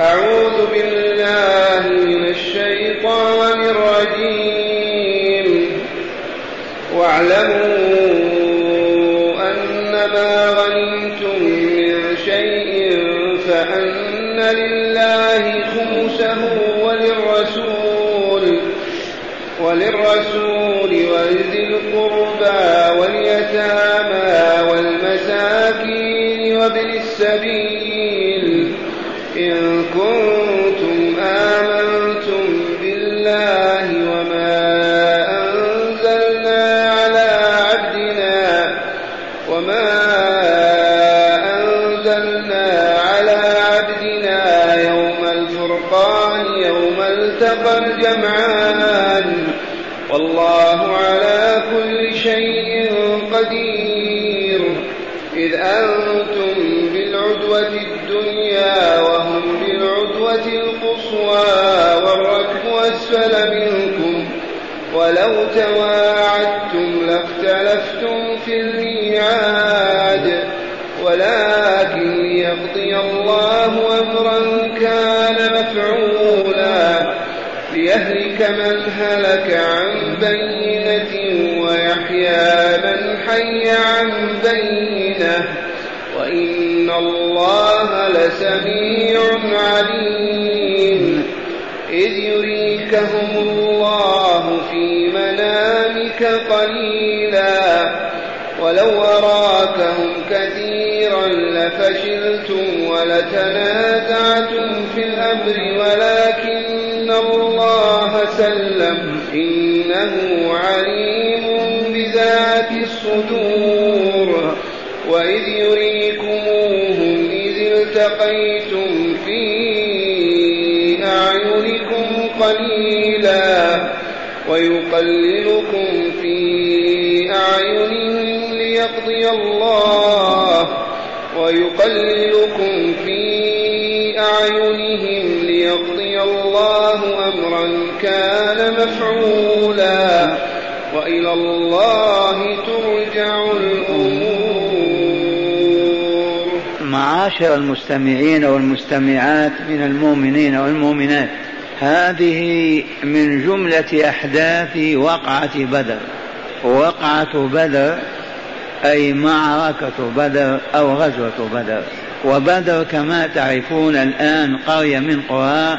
أعوذ بالله من الشيطان الرجيم. واعلموا أنما غنمتم من شيء فأن لله خمسه وللرسول وللرسول القصوى والركب أسفل منكم ولو تواعدتم لاختلفتم في الميعاد ولكن ليقضي الله أمرا كان مفعولا ليهلك من هلك عن بينة ويحيى من حي عن بينة. وإن الله لسميع عليم. إذ يريكهم الله في منامك قليلا. ولو أراكهم كثيرا لفشلتم ولتنازعتم في الأمر ولكن الله سلم. إنه عليم بذات الصدور. وإذ يريكموهم إذ التقيتم قليلا ويقللكم في أعينهم ليقضي الله ويقللكم في أعينهم ليقضي الله أمرا كان مفعولا وإلى الله ترجع الأمور. معاشر المستمعين والمستمعات من المؤمنين والمؤمنات. هذه من جملة أحداث وقعة بدر. وقعة بدر أي معركة بدر أو غزوة بدر. وبدر كما تعرفون الآن قرية من قرى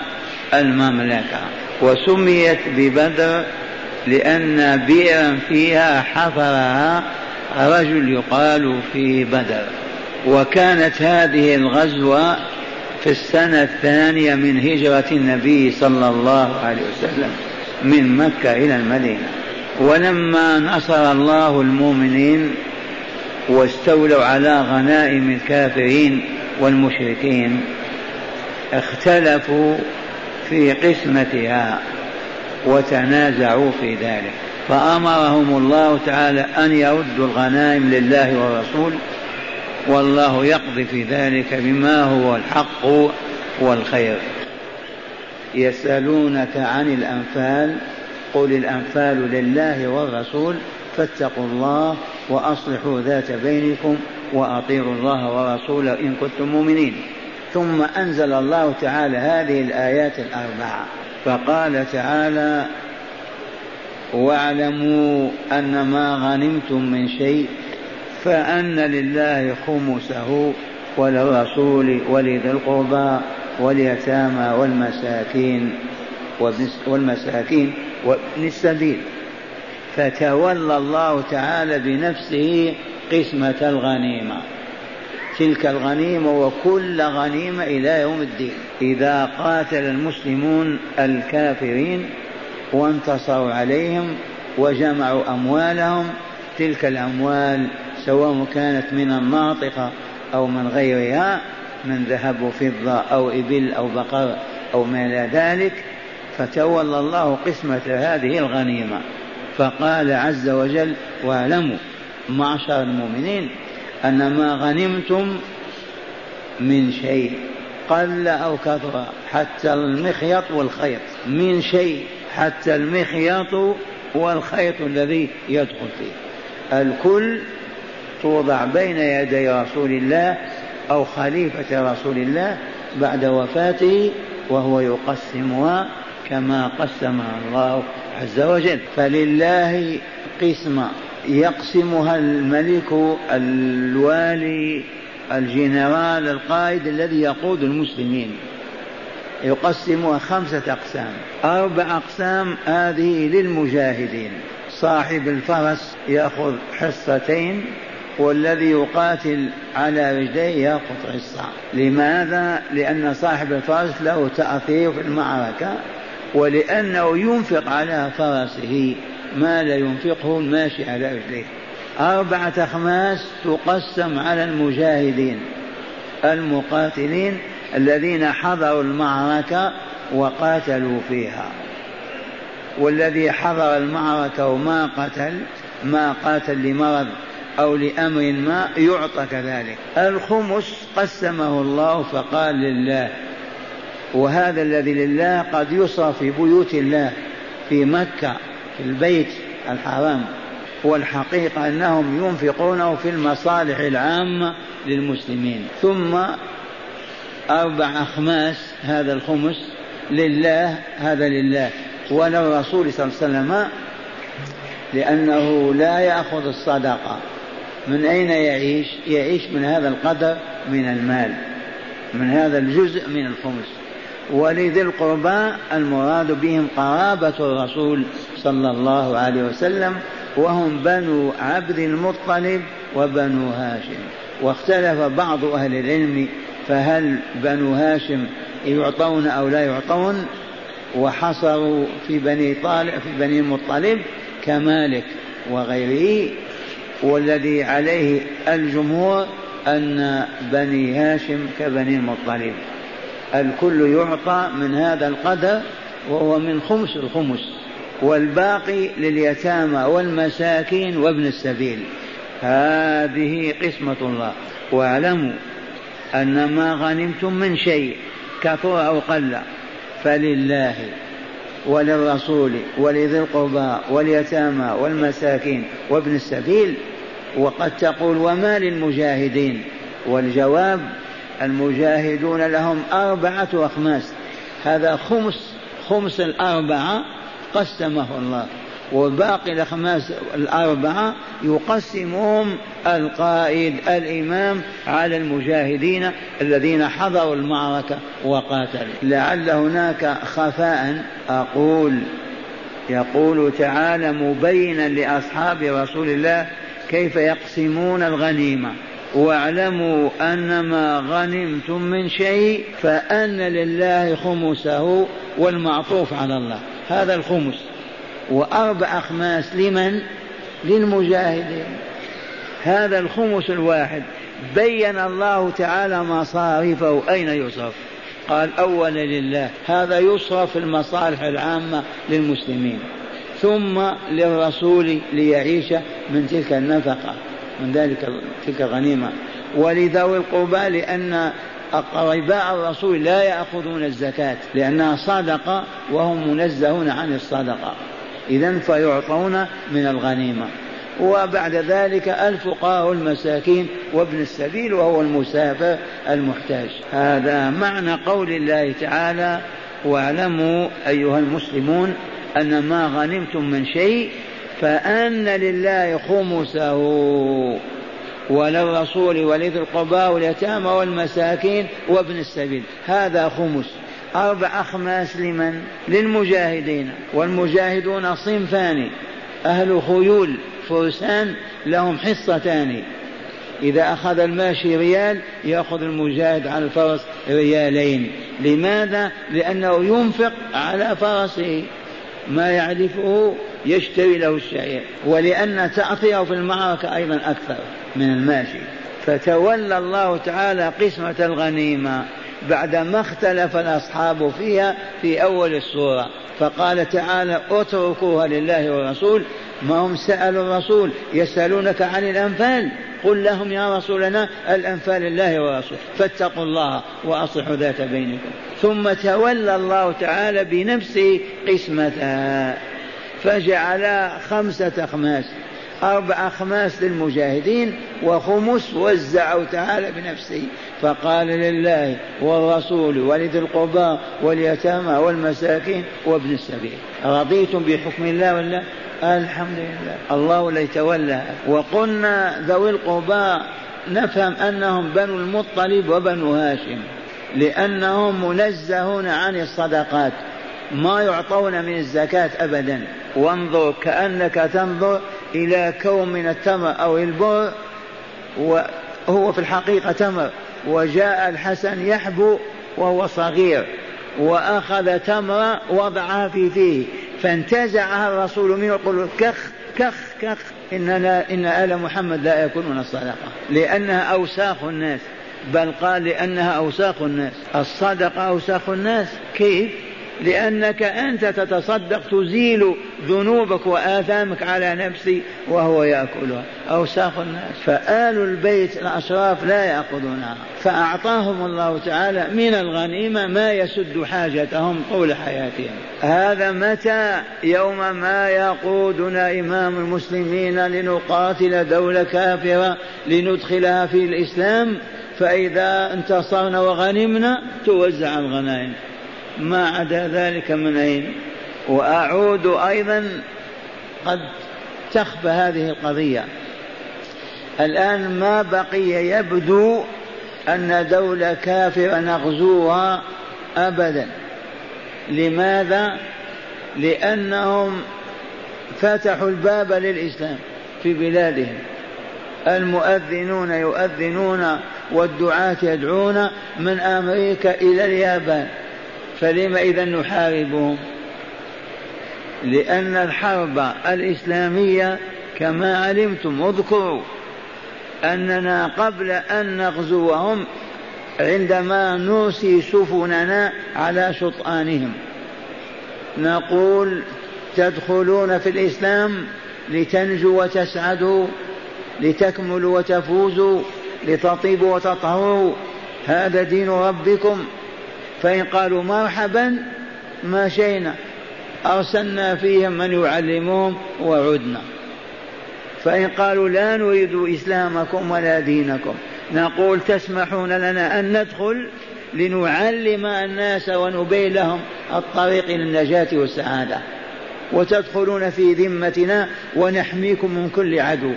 المملكة. وسميت ببدر لأن بئرا فيها حفرها رجل يقال في بدر. وكانت هذه الغزوة في السنة الثانية من هجرة النبي صلى الله عليه وسلم من مكة إلى المدينة. ولما نصر الله المؤمنين واستولوا على غنائم الكافرين والمشركين اختلفوا في قسمتها وتنازعوا في ذلك. فأمرهم الله تعالى أن يردوا الغنائم لله والرسول والله يقضي في ذلك بما هو الحق والخير. يسألونك عن الأنفال قل الأنفال لله والرسول فاتقوا الله وأصلحوا ذات بينكم وأطيعوا الله ورسوله إن كنتم مؤمنين. ثم أنزل الله تعالى هذه الآيات الأربعة فقال تعالى واعلموا أن ما غنمتم من شيء فأن لله خمسه وللرسول ولذي القربى واليتامى والمساكين والمساكين وابن السبيل. فتولى الله تعالى بنفسه قسمة الغنيمة. تلك الغنيمة وكل غنيمة إلى يوم الدين. إذا قاتل المسلمون الكافرين وانتصروا عليهم وجمعوا أموالهم تلك الأموال سواء كانت من الناطقة أو من غيرها من ذهب وفضة أو إبل أو بقر أو ما إلى ذلك فتولى الله قسمة هذه الغنيمة. فقال عز وجل واعلموا معشر المؤمنين أن ما غنمتم من شيء قل أو كثر حتى المخيط والخيط من شيء حتى المخيط والخيط الذي يدخل فيه. الكل توضع بين يدي رسول الله أو خليفة رسول الله بعد وفاته وهو يقسمها كما قسمها الله عز وجل. فلله قسمة يقسمها الملك الوالي الجنرال القائد الذي يقود المسلمين. يقسمها خمسة أقسام. أربع أقسام هذه للمجاهدين. صاحب الفرس يأخذ حصتين والذي يقاتل على رجليه يأخذ حصة لماذا؟ لأن صاحب الفرس له تأثير في المعركة ولأنه ينفق على فرسه ما لا ينفقه الماشي على رجليه. أربعة أخماس تقسم على المجاهدين المقاتلين الذين حضروا المعركة وقاتلوا فيها. والذي حضر المعركة وما قتل ما قاتل لمرض أو لأمر ما يعطى كذلك. الخمس قسمه الله فقال لله وهذا الذي لله قد يصرف في بيوت الله في مكة في البيت الحرام. والحقيقة أنهم ينفقونه في المصالح العامة للمسلمين. ثم أربع أخماس هذا الخمس لله هذا لله. وللرسول صلى الله عليه وسلم لأنه لا يأخذ الصدقة. من أين يعيش؟ يعيش من هذا القدر من المال من هذا الجزء من الخمس ولذي القربى المراد بهم قرابة الرسول صلى الله عليه وسلم وهم بنو عبد المطلب وبنو هاشم. واختلف بعض أهل العلم فهل بنو هاشم يعطون أو لا يعطون؟ وحصروا في بني طالب في بني المطلب كمالك وغيره. والذي عليه الجمهور أن بني هاشم كبني المطلب. الكل يعطى من هذا القدر وهو من خمس الخمس والباقي لليتامى والمساكين وابن السبيل. هذه قسمة الله. واعلموا أن ما غنمتم من شيء كثر أو قل فلله وللرسول ولذي القربى واليتامى والمساكين وابن السبيل وقد تقول وما للمجاهدين؟ والجواب المجاهدون لهم أربعة أخماس. هذا خمس خمس الأربعة قسمه الله وباقي الأخماس الأربعة يقسمهم القائد الإمام على المجاهدين الذين حضروا المعركة وقاتلوا. لعل هناك خفاء أقول يقول تعالى مبينا لأصحاب رسول الله كيف يقسمون الغنيمة؟ واعلموا أن ما غنمتم من شيء فأن لله خمسه والمعطوف على الله. هذا الخمس. وأربع أخماس لمن؟ للمجاهدين. هذا الخمس الواحد. بين الله تعالى مصارفه. أين يصرف؟ قال أولا لله. هذا يصرف في المصالح العامة للمسلمين. ثم للرسول ليعيش من تلك النفقة من ذلك تلك الغنيمة. ولذوي القربى لأن أقرباء الرسول لا يأخذون الزكاة لأنها صدقة وهم منزهون عن الصدقة. إذا فيعطون من الغنيمة. وبعد ذلك الفقراء والمساكين وابن السبيل وهو المسافر المحتاج. هذا معنى قول الله تعالى واعلموا أيها المسلمون أن ما غنمتم من شيء فأن لله خمسه وللرسول ولذي القربى واليتامى والمساكين وابن السبيل. هذا خمس. أربع أخماس لمن؟ للمجاهدين. والمجاهدون صنفان أهل خيول فرسان لهم حصتان إذا أخذ الماشي ريال يأخذ المجاهد على الفرس ريالين. لماذا؟ لأنه ينفق على فرسه. ما يعرفه يشتري له الشعير ولأن تأثيره في المعركة أيضا أكثر من الماشي. فتولى الله تعالى قسمة الغنيمة بعدما اختلف الأصحاب فيها في أول السورة. فقال تعالى اتركوها لله والرسول ما هم سألوا الرسول يسألونك عن الأنفال قل لهم يا رسولنا الأنفال لله ورسوله فاتقوا الله وأصلحوا ذات بينكم. ثم تولى الله تعالى بنفسه قسمتها فجعل خمسة أخماس. أربع أخماس للمجاهدين وخمس وزعوا تعالى بنفسه. فقال لله والرسول ولذي القربى واليتامى والمساكين وابن السبيل. رضيتم بحكم الله ولا؟ الحمد لله. الله لا يتولى. وقلنا ذوي القربى نفهم أنهم بنو المطلب وبنو هاشم لأنهم منزهون عن الصدقات. ما يعطون من الزكاة أبدا. وانظر كأنك تنظر إلى كوم من التمر أو البر وهو في الحقيقة تمر. وجاء الحسن يحبو وهو صغير وأخذ تمرة وضعها في فيه. فانتزعها الرسول منه يقول كخ كخ كخ. إننا إن آل محمد لا يكونون الصدقة لأنها أوساخ الناس. بل قال لأنها أوساخ الناس. الصدقة أوساخ الناس. كيف؟ لأنك أنت تتصدق تزيل ذنوبك وآثامك على نفسي وهو يأكلها. أوساخ الناس. فآل البيت الأشراف لا يأخذونها. فأعطاهم الله تعالى من الغنيمة ما يسد حاجتهم طول حياتهم. هذا متى؟ يوم ما يقودنا إمام المسلمين لنقاتل دولة كافرة لندخلها في الإسلام. فإذا انتصرنا وغنمنا توزع الغنائم. ما عدا ذلك من أين؟ وأعود أيضا قد تخفى هذه القضية. الآن ما بقي يبدو أن دولة كافرة نغزوها أبدا. لماذا؟ لأنهم فتحوا الباب للإسلام في بلادهم. المؤذنون يؤذنون والدعاة يدعون من أمريكا إلى اليابان. فلم إذا نحاربهم لأن الحرب الإسلامية كما علمتم اذكروا أننا قبل أن نغزوهم عندما نرسي سفننا على شطآنهم نقول تدخلون في الإسلام لتنجوا وتسعدوا لتكملوا وتفوزوا لتطيبوا وتطهروا هذا دين ربكم. فإن قالوا مرحبا مشينا أرسلنا فيهم من يعلمهم وعدنا. فإن قالوا لا نريد إسلامكم ولا دينكم. نقول تسمحون لنا أن ندخل لنعلم الناس ونبين لهم الطريق إلى النجاة والسعادة. وتدخلون في ذمتنا ونحميكم من كل عدو.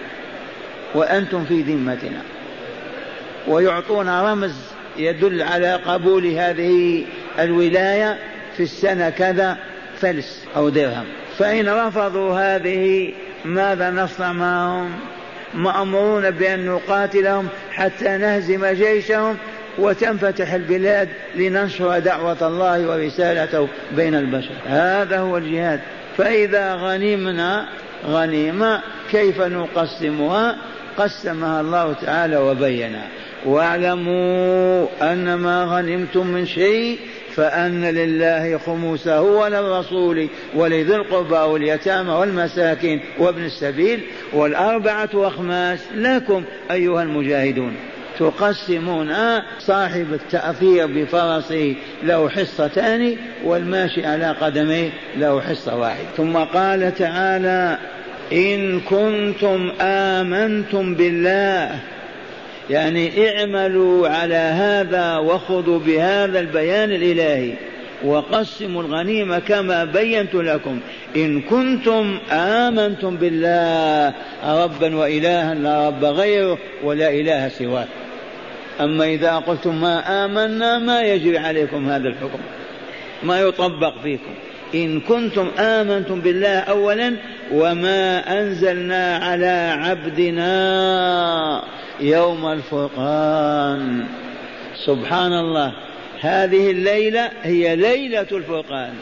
وأنتم في ذمتنا. ويعطون رمز يدل على قبول هذه الولاية في السنة كذا فلس أو درهم. فإن رفضوا هذه ماذا نصنع معهم مأمورون بأن نقاتلهم حتى نهزم جيشهم وتنفتح البلاد لننشر دعوة الله ورسالته بين البشر. هذا هو الجهاد. فإذا غنمنا غنيمة كيف نقسمها؟ قسمها الله تعالى وبينا واعلموا أن ما غنمتم من شيء فأن لله خمسه وللرسول ولذي القربى واليتامى والمساكين وابن السبيل والأربعة أخماس لكم أيها المجاهدون. تقسمون صاحب التأثير بفرسه له حصتان والماشي على قدميه له حصة واحدة ثم قال تعالى إن كنتم آمنتم بالله يعني اعملوا على هذا وخذوا بهذا البيان الإلهي وقسموا الغنيمة كما بينت لكم. إن كنتم آمنتم بالله ربا وإلها لا رب غيره ولا إله سواه. أما إذا قلتم ما آمنا ما يجري عليكم هذا الحكم ما يطبق فيكم. إن كنتم آمنتم بالله أولا وما أنزلنا على عبدنا. يوم الفرقان. سبحان الله هذه الليلة هي ليلة الفرقان.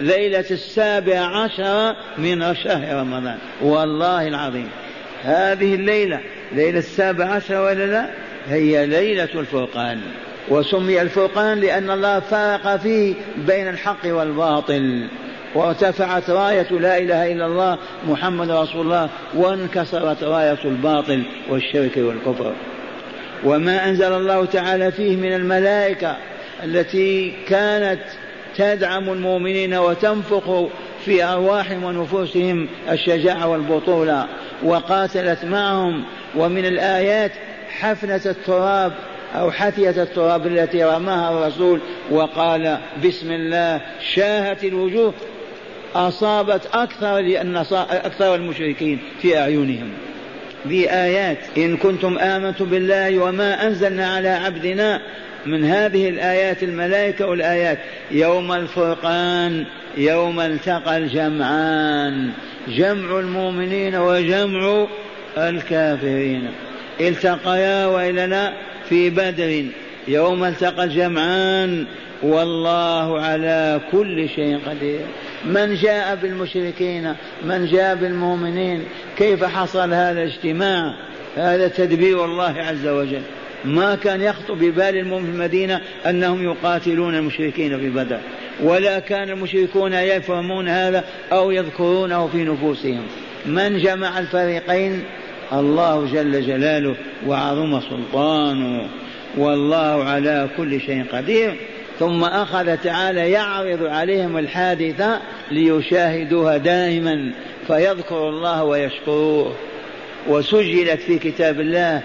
ليلة السابع عشر من شهر رمضان. والله العظيم. هذه الليلة ليلة السابع عشر ولا لا؟ هي ليلة الفرقان. وسمي الفرقان لأن الله فرق فيه بين الحق والباطل. وارتفعت راية لا إله إلا الله محمد رسول الله وانكسرت راية الباطل والشرك والكفر. وما أنزل الله تعالى فيه من الملائكة التي كانت تدعم المؤمنين وتنفخ في أرواحهم ونفوسهم الشجاعة والبطولة وقاتلت معهم. ومن الآيات حفنة التراب أو حثية التراب التي رماها الرسول وقال بسم الله شاهت الوجوه أصابت أكثر أكثر المشركين في أعينهم. بآيات إن كنتم آمنتم بالله وما أنزلنا على عبدنا من هذه الآيات الملائكة والآيات. يوم الفرقان يوم التقى الجمعان. جمع المؤمنين وجمع الكافرين. التقيا وإلا لا في بدر. يوم التقى الجمعان. والله على كل شيء قدير. من جاء بالمشركين من جاء بالمؤمنين كيف حصل هذا الاجتماع هذا تدبير الله عز وجل. ما كان يخطر ببال المؤمن في المدينة أنهم يقاتلون المشركين في بدر. ولا كان المشركون يفهمون هذا أو يذكرونه في نفوسهم. من جمع الفريقين؟ الله جل جلاله وعظم سلطانه. والله على كل شيء قدير. ثم أخذ تعالى يعرض عليهم الحادثة ليشاهدوها دائما فيذكر الله ويشكروه. وسجلت في كتاب الله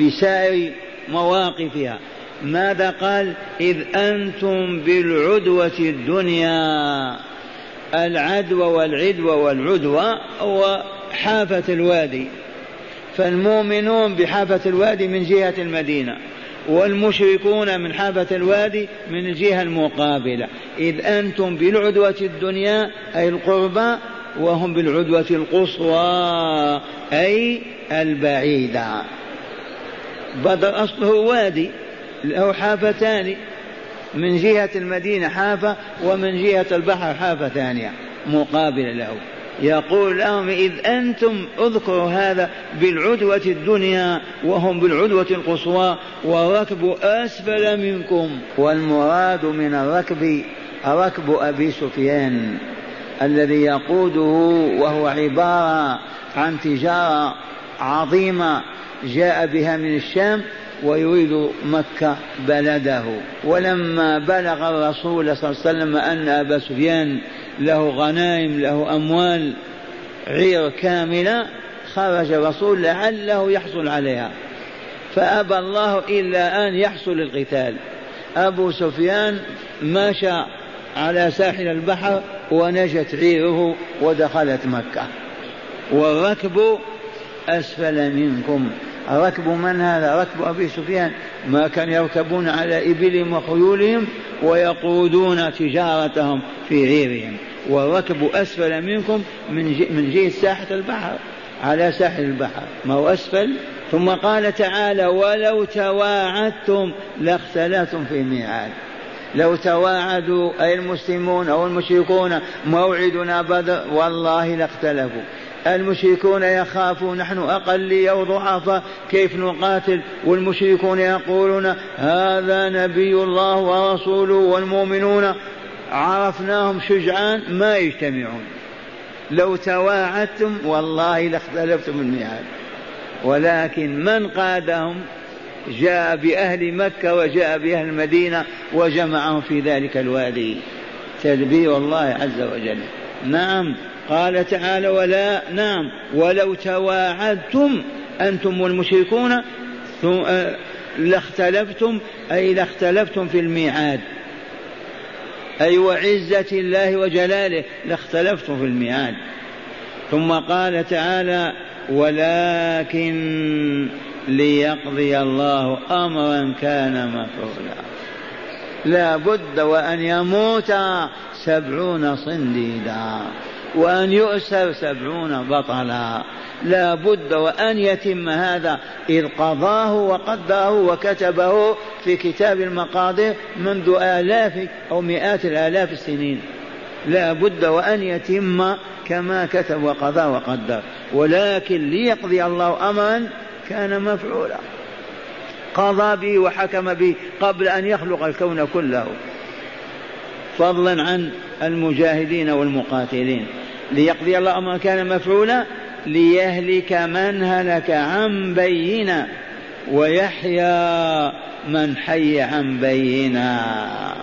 بسائر مواقفها. ماذا قال؟ إذ أنتم بالعدوة الدنيا. العدوى والعدوى والعدوى هو حافة الوادي. فالمؤمنون بحافة الوادي من جهة المدينة. والمشركون من حافة الوادي من الجهة المقابلة. إذ أنتم بالعدوة الدنيا أي القربى وهم بالعدوة القصوى أي البعيدة. بدر أصله وادي له حافتان من جهة المدينة حافة ومن جهة البحر حافة ثانية مقابلة له. يقول لهم إذ أنتم اذكروا هذا بالعدوة الدنيا وهم بالعدوة القصوى والركب أسفل منكم والمراد من الركب ركب أبي سفيان الذي يقوده وهو عبارة عن تجارة عظيمة جاء بها من الشام ويريد مكة بلده. ولما بلغ الرسول صلى الله عليه وسلم أن أبا سفيان له غنائم له أموال عير كاملة خرج الرسول لعله يحصل عليها. فأبى الله إلا أن يحصل القتال. أبو سفيان مشى على ساحل البحر ونجت عيره ودخلت مكة. والركب أسفل منكم. ركب من هذا؟ ركب أبي سفيان. ما كان يركبون على إبلهم وخيولهم ويقودون تجارتهم في عيرهم والركب أسفل منكم من من جهة ساحة البحر على ساحل البحر. ما هو أسفل؟ ثم قال تعالى ولو تواعدتم لاختلفتم في الميعاد. لو تواعدوا أي المسلمون أو المشركون موعدنا بدر والله لاختلفوا. المشركون يخافون نحن أقلية وضعفاء كيف نقاتل؟ والمشركون يقولون هذا نبي الله ورسوله والمؤمنون. عرفناهم شجعان ما يجتمعون. لو تواعدتم والله لاختلفتم الميعاد. ولكن من قادهم جاء بأهل مكة وجاء بأهل المدينة وجمعهم في ذلك الوادي. تدبير الله عز وجل. نعم قال تعالى ولا نعم ولو تواعدتم أنتم والمشركون آه، لاختلفتم أي لاختلفتم في الميعاد. أي وعزة الله وجلاله لاختلفتم في الميعاد. ثم قال تعالى ولكن ليقضي الله أمرا كان مفعولا. لا بد وأن يموت سبعون صنديدا وأن يؤسر سبعون بطلا. لا بد وأن يتم هذا إذ قضاه وقدره وكتبه في كتاب المقادير منذ آلاف أو مئات الآلاف السنين. لا بد وأن يتم كما كتب وقضى وقدر. ولكن ليقضي الله أمرا كان مفعولا. قضى به وحكم به قبل أن يخلق الكون كله. فضلا عن المجاهدين والمقاتلين. ليقضي الله أمرا كان مفعولا ليهلك من هلك عن بينة. ويحيى من حي عن بينه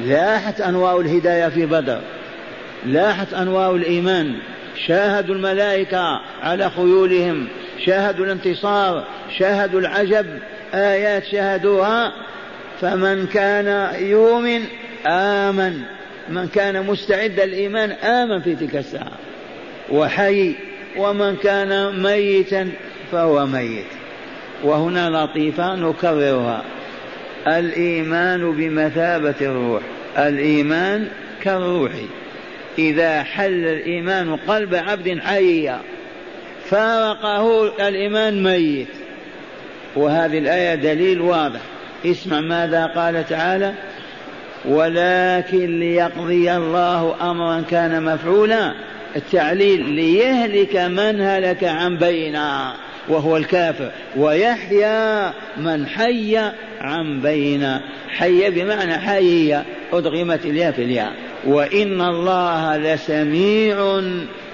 لاحت أنواع الهداية في بدر. لاحت أنوار الإيمان. شاهدوا الملائكة على خيولهم. شاهدوا الانتصار. شاهدوا العجب. آيات شاهدوها. فمن كان يؤمن آمن. من كان مستعد الإيمان آمن في تلك الساعة. وحي. ومن كان ميتا فهو ميت. وهنا لطيفة نكررها. الإيمان بمثابة الروح. الإيمان كالروح. إذا حل الإيمان قلب عبد حيا فارقه الإيمان ميت. وهذه الآية دليل واضح. اسمع ماذا قال تعالى ولكن ليقضي الله أمرا كان مفعولا. التعليل ليهلك من هلك عن بينا وهو الكافر ويحيى من حي عن بينا حي بمعنى حي أدغمت الياء في الياء. وإن الله لسميع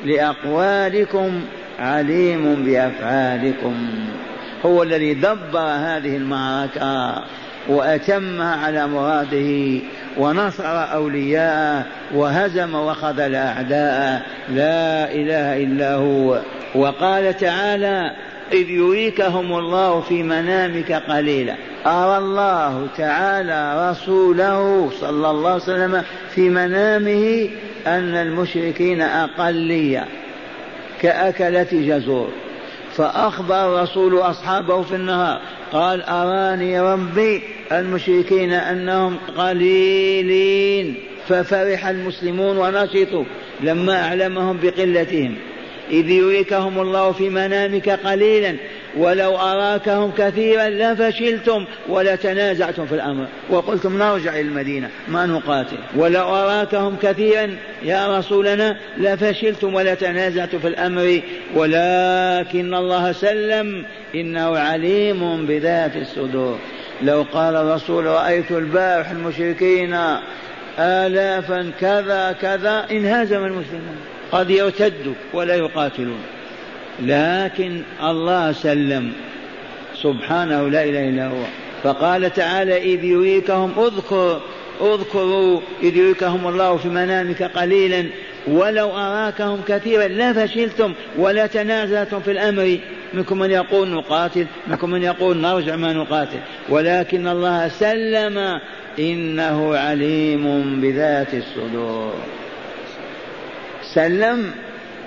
لأقوالكم عليم بأفعالكم. هو الذي دبر هذه المعركة وأتمها على مراده ونصر أولياءه وهزم وخذل أعداءه. لا إله إلا هو. وقال تعالى إذ يريكهم الله في منامك قليلا. أرى الله تعالى رسوله صلى الله عليه وسلم في منامه أن المشركين أقلية كأكلة جزور. فأخبر الرسول أصحابه في النهار قال أراني ربي المشركين أنهم قليلين. ففرح المسلمون ونشطوا لما أعلمهم بقلتهم. إذ يريكهم الله في منامك قليلا ولو أراكهم كثيرا لفشلتم ولتنازعتم في الأمر. وقلتم نرجع إلى المدينة ما نقاتل ولو أراكهم كثيرا يا رسولنا لفشلتم ولتنازعتم في الأمر. ولكن الله سلم إنه عليم بذات الصدور. لو قال الرسول رأيت البارح المشركين آلافا كذا كذا انهزم المسلمون. قد يرتدوا ولا يقاتلون. لكن الله سلم. سبحانه لا إله إلا هو. فقال تعالى إذ يريكهم اذكر اذكروا إذ يريكهم الله في منامك قليلا. ولو أراكهم كثيرا لفشلتم ولا تنازلتم في الأمر. منكم من يقول نقاتل منكم من يقول نرجع ما نقاتل. ولكن الله سلم. إنه عليم بذات الصدور. سلم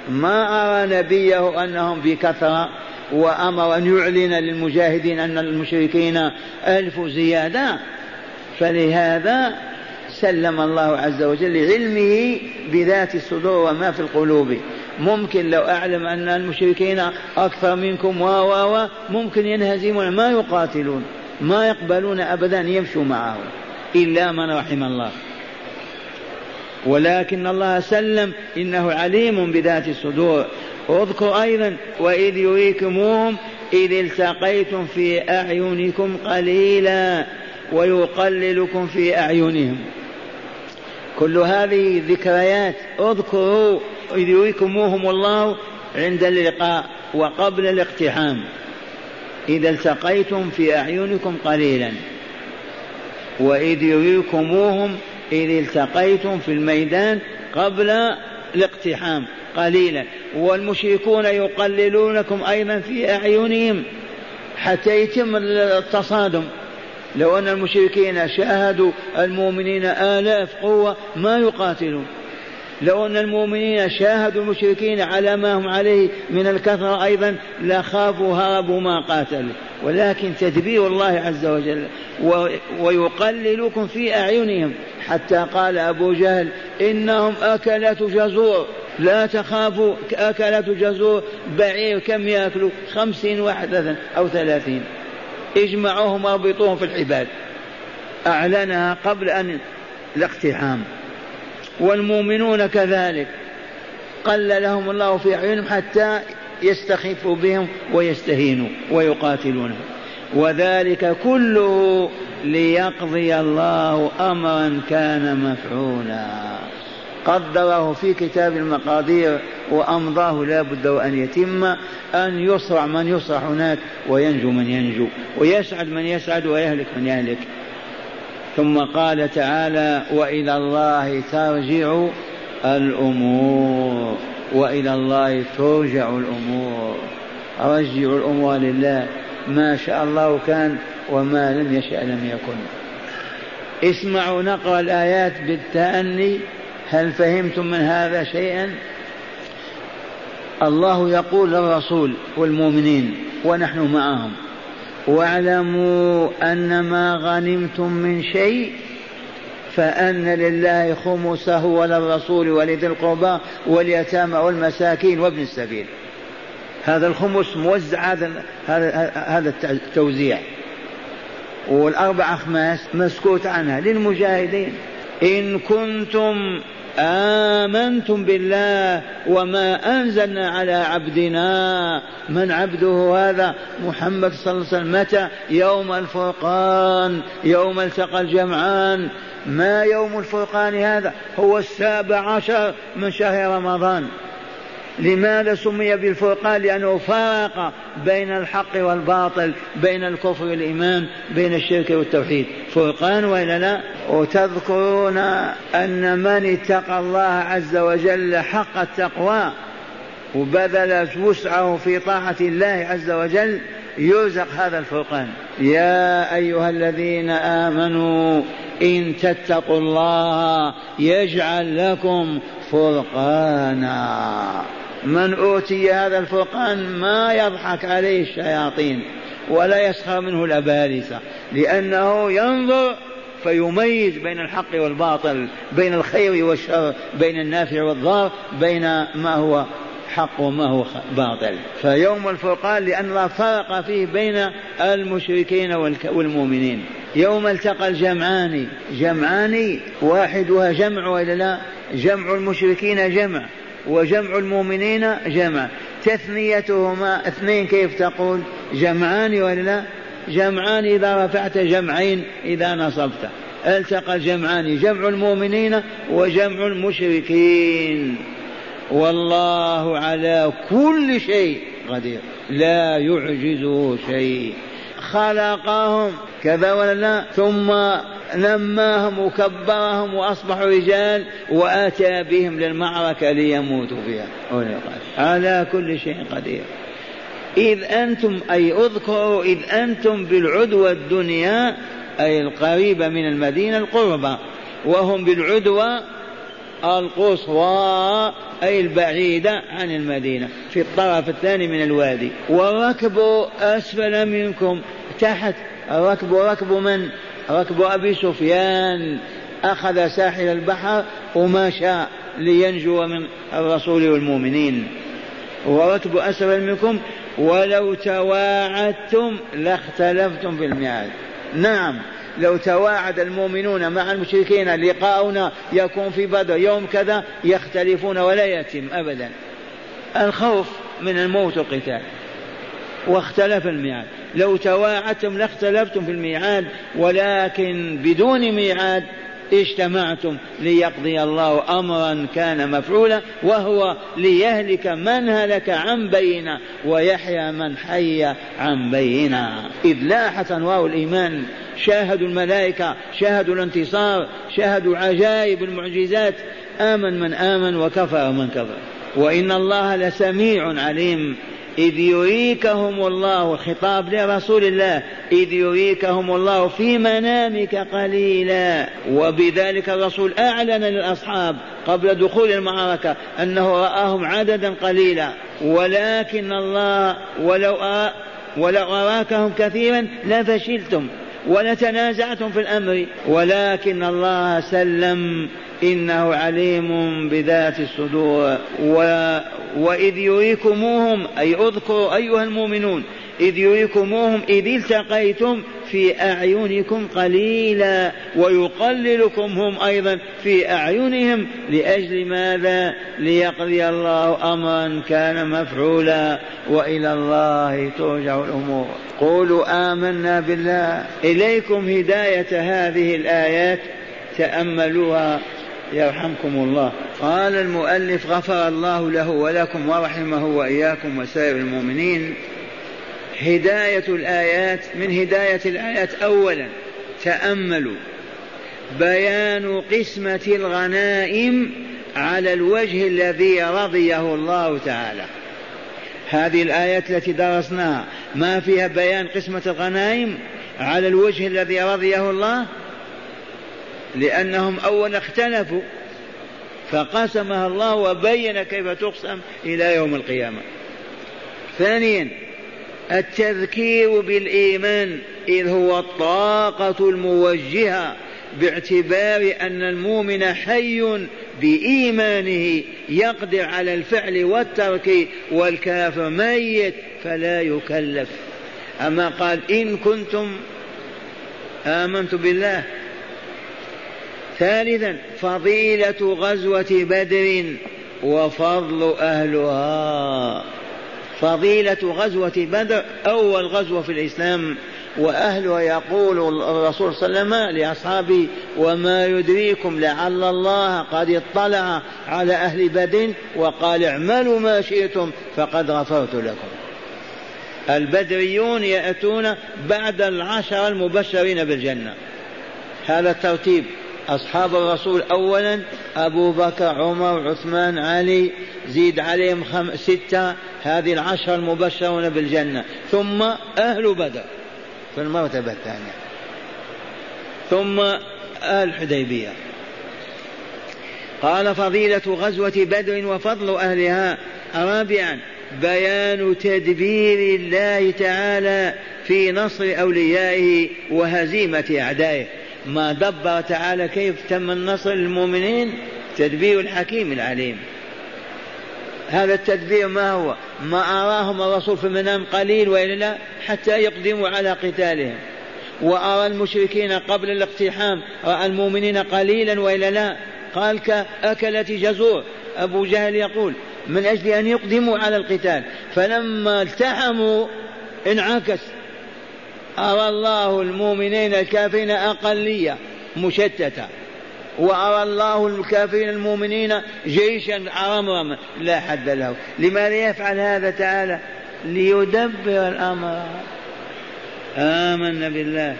ما أرى نبيه أنهم بكثرة وأمر أن يعلن للمجاهدين أن المشركين ألف زيادة. فلهذا سلم الله عز وجل لعلمه بذات الصدور وما في القلوب. ممكن لو أعلم أن المشركين أكثر منكم و و ممكن ينهزمون. ما يقاتلون ما يقبلون أبدا يمشوا معه إلا من رحم الله. ولكن الله سلم إنه عليم بذات الصدور. اذكر أيضا وإذ يريكموهم إذ التقيتم في أعينكم قليلا ويقللكم في أعينهم. كل هذه ذكريات اذكروا إذ يريكموهم الله عند اللقاء وقبل الاقتحام. إذا التقيتم في أعينكم قليلا وإذ يريكموهم إذ التقيتم في الميدان قبل الاقتحام قليلا. والمشركون يقللونكم أيضا في أعينهم حتى يتم التصادم. لو أن المشركين شاهدوا المؤمنين آلاف قوة ما يقاتلون. لو أن المؤمنين شاهدوا المشركين على ما هم عليه من الكثرة أيضا لخافوا هربوا ما قاتلوا. ولكن تدبير الله عز وجل ويقللكم في أعينهم. حتى قال أبو جهل إنهم أكلة جزور. لا تخافوا أكلة جزور بعير كم يأكلوا؟ خمسين واحدة أو ثلاثين. اجمعوهم وأربطوهم في الحبال. أعلنها قبل أن الاقتحام. والمؤمنون كذلك. قل لهم الله في أعينهم حتى يستخفوا بهم ويستهينوا ويقاتلونهم. وذلك كله ليقضي الله امرا كان مفعولا. قدره في كتاب المقادير وأمضاه لا بد وأن يتم أن يصرع من يصرع هناك وينجو من ينجو ويسعد من يسعد ويهلك من يهلك. ثم قال تعالى وإلى الله ترجع الأمور وإلى الله ترجع الأمور. رجعوا الأمور لله. ما شاء الله كان وما لم يشأ لم يكن. اسمعوا نقرأ الآيات بالتأني. هل فهمتم من هذا شيئا؟ الله يقول للرسول والمؤمنين ونحن معهم واعلموا أن ما غنمتم من شيء فأن لله خمسه وللرسول ولذي القربى واليتامى والمساكين وابن السبيل. هذا الخمس موزع هذا هذا التوزيع. والأربع أخماس مسكوت عنها. للمجاهدين إن كنتم آمنتم بالله وما أنزلنا على عبدنا من عبده هذا محمد صلى الله عليه وسلم؟ متى؟ يوم الفرقان يوم التقى الجمعان. ما يوم الفرقان هذا؟ هو السابع عشر من شهر رمضان. لماذا سمي بالفرقان؟ لأنه فرق بين الحق والباطل بين الكفر والإيمان بين الشرك والتوحيد. فرقان وإلا لا؟ وتذكرون أن من اتقى الله عز وجل حق التقوى وبذل وسعه في طاعة الله عز وجل يرزق هذا الفرقان. يا أيها الذين آمنوا إن تتقوا الله يجعل لكم فرقانا. من أوتي هذا الفرقان ما يضحك عليه الشياطين ولا يسخر منه الأبالسة لأنه ينظر فيميز بين الحق والباطل بين الخير والشر بين النافع والضار بين ما هو حق وما هو باطل. فيوم الفرقان لأن الله فرق فيه بين المشركين والمؤمنين. يوم التقى الجمعان جمعان واحدها جمع وإلا لا؟ جمع المشركين جمع. وجمع المؤمنين جمع. تثنيتهما اثنين كيف تقول؟ جمعان ولا لا؟ جمعان إذا رفعت جمعين إذا نصبت. التقى الجمعان جمع المؤمنين وجمع المشركين. والله على كل شيء قدير. لا يعجزه شيء. خلقهم. كذا ولا لا؟ ثم نماهم وكبرهم وأصبحوا رجال وآتى بهم للمعركة ليموتوا فيها. على كل شيء قدير. إذ أنتم أي اذكروا إذ أنتم بالعدوى الدنيا أي القريبه من المدينة القربى وهم بالعدوى القصوى أي البعيدة عن المدينة في الطرف الثاني من الوادي. والركب أسفل منكم. تحت الركب ركب من؟ ركب أبي سفيان. أخذ ساحل البحر ومشى لينجو من الرسول والمؤمنين. وركب أسفل منكم. ولو تواعدتم لاختلفتم في الميعاد. نعم. لو تواعد المؤمنون مع المشركين لقاؤنا يكون في بدر يوم كذا يختلفون ولا يتم أبدا. الخوف من الموت والقتال. واختلف الميعاد. لو تواعدتم لاختلفتم في الميعاد ولكن بدون ميعاد اجتمعتم ليقضي الله أمرا كان مفعولا وهو ليهلك من هلك عن بينة ويحيى من حي عن بينة. إذ لاحت انوار الإيمان شاهدوا الملائكة شاهدوا الانتصار شاهدوا عجائب المعجزات. آمن من آمن وكفر من كفر. وإن الله لسميع عليم. إذ يريكهم الله خطاب لرسول الله إذ يريكهم الله في منامك قليلا. وبذلك الرسول أعلن للأصحاب قبل دخول المعركة أنه رآهم عددا قليلا. ولكن الله ولو ولو أراكهم كثيرا لفشلتم ولتنازعتم في الأمر. ولكن الله سلم إنه عليم بذات الصدور. و... وإذ يريكموهم أي اذكروا أيها المؤمنون إذ يريكموهم إذ التقيتم في أعينكم قليلا ويقللكم هم أيضا في أعينهم لأجل ماذا؟ ليقضي الله أمرا كان مفعولا وإلى الله ترجع الأمور. قولوا آمنا بالله. إليكم هداية هذه الآيات تأملوها. يرحمكم الله. قال المؤلف غفر الله له ولكم ورحمه وإياكم وسائر المؤمنين. هداية الآيات من هداية الآيات أولا تأملوا بيان قسمة الغنائم على الوجه الذي رضيه الله تعالى. هذه الآيات التي درسناها ما فيها بيان قسمة الغنائم على الوجه الذي رضيه الله؟ لأنهم أولا اختلفوا فقسمها الله وبين كيف تقسم إلى يوم القيامة. ثانيا التذكير بالإيمان إذ هو الطاقة الموجهة باعتبار أن المؤمن حي بإيمانه يقدر على الفعل والترك والكافر ميت فلا يكلف. أما قال إن كنتم آمنت بالله ثالثا فضيلة غزوة بدر وفضل أهلها. فضيلة غزوة بدر أول غزوة في الإسلام وأهلها يقول الرسول صلى الله عليه وسلم لأصحابه وما يدريكم لعل الله قد اطلع على أهل بدر وقال اعملوا ما شئتم فقد غفرت لكم. البدريون يأتون بعد العشر المبشرين بالجنة. هذا الترتيب. أصحاب الرسول أولا أبو بكر عمر عثمان علي زيد عليهم خم... ستة هذه العشر المبشرون بالجنة. ثم أهل بدر في المرتبة الثانية. ثم أهل الحديبية. قال فضيلة غزوة بدر وفضل أهلها رابعا بيان تدبير الله تعالى في نصر أوليائه وهزيمة أعدائه. ما دبر تعالى كيف تم النصر للمؤمنين؟ تدبير الحكيم العليم. هذا التدبير ما هو؟ ما أراهم الرسول في المنام قليل وإلا لا حتى يقدموا على قتالهم. وأرى المشركين قبل الاقتحام رأى المؤمنين قليلا وإلا لا. قال كأكلة جزور. أبو جهل يقول من أجل أن يقدموا على القتال. فلما التحموا انعكس. أرى الله المؤمنين الكافرين أقلية مشتتة. وأرى الله الكافرين المؤمنين جيشا عرمرما لا حد له. لماذا يفعل هذا تعالى؟ ليدبر الأمر. آمنا بالله.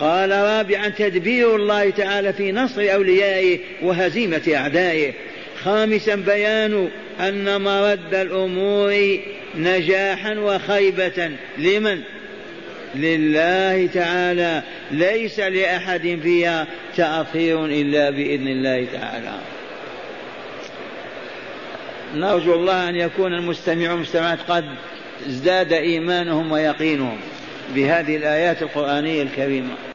قال رابعا تدبير الله تعالى في نصر أوليائه وهزيمة أعدائه. خامسا بيان أن مرد الأمور نجاحا وخيبة. لمن؟ لله تعالى ليس لأحد فيها تأخير إلا بإذن الله تعالى. نرجو الله أن يكون المستمعون والمستمعات قد ازداد إيمانهم ويقينهم بهذه الآيات القرآنية الكريمة.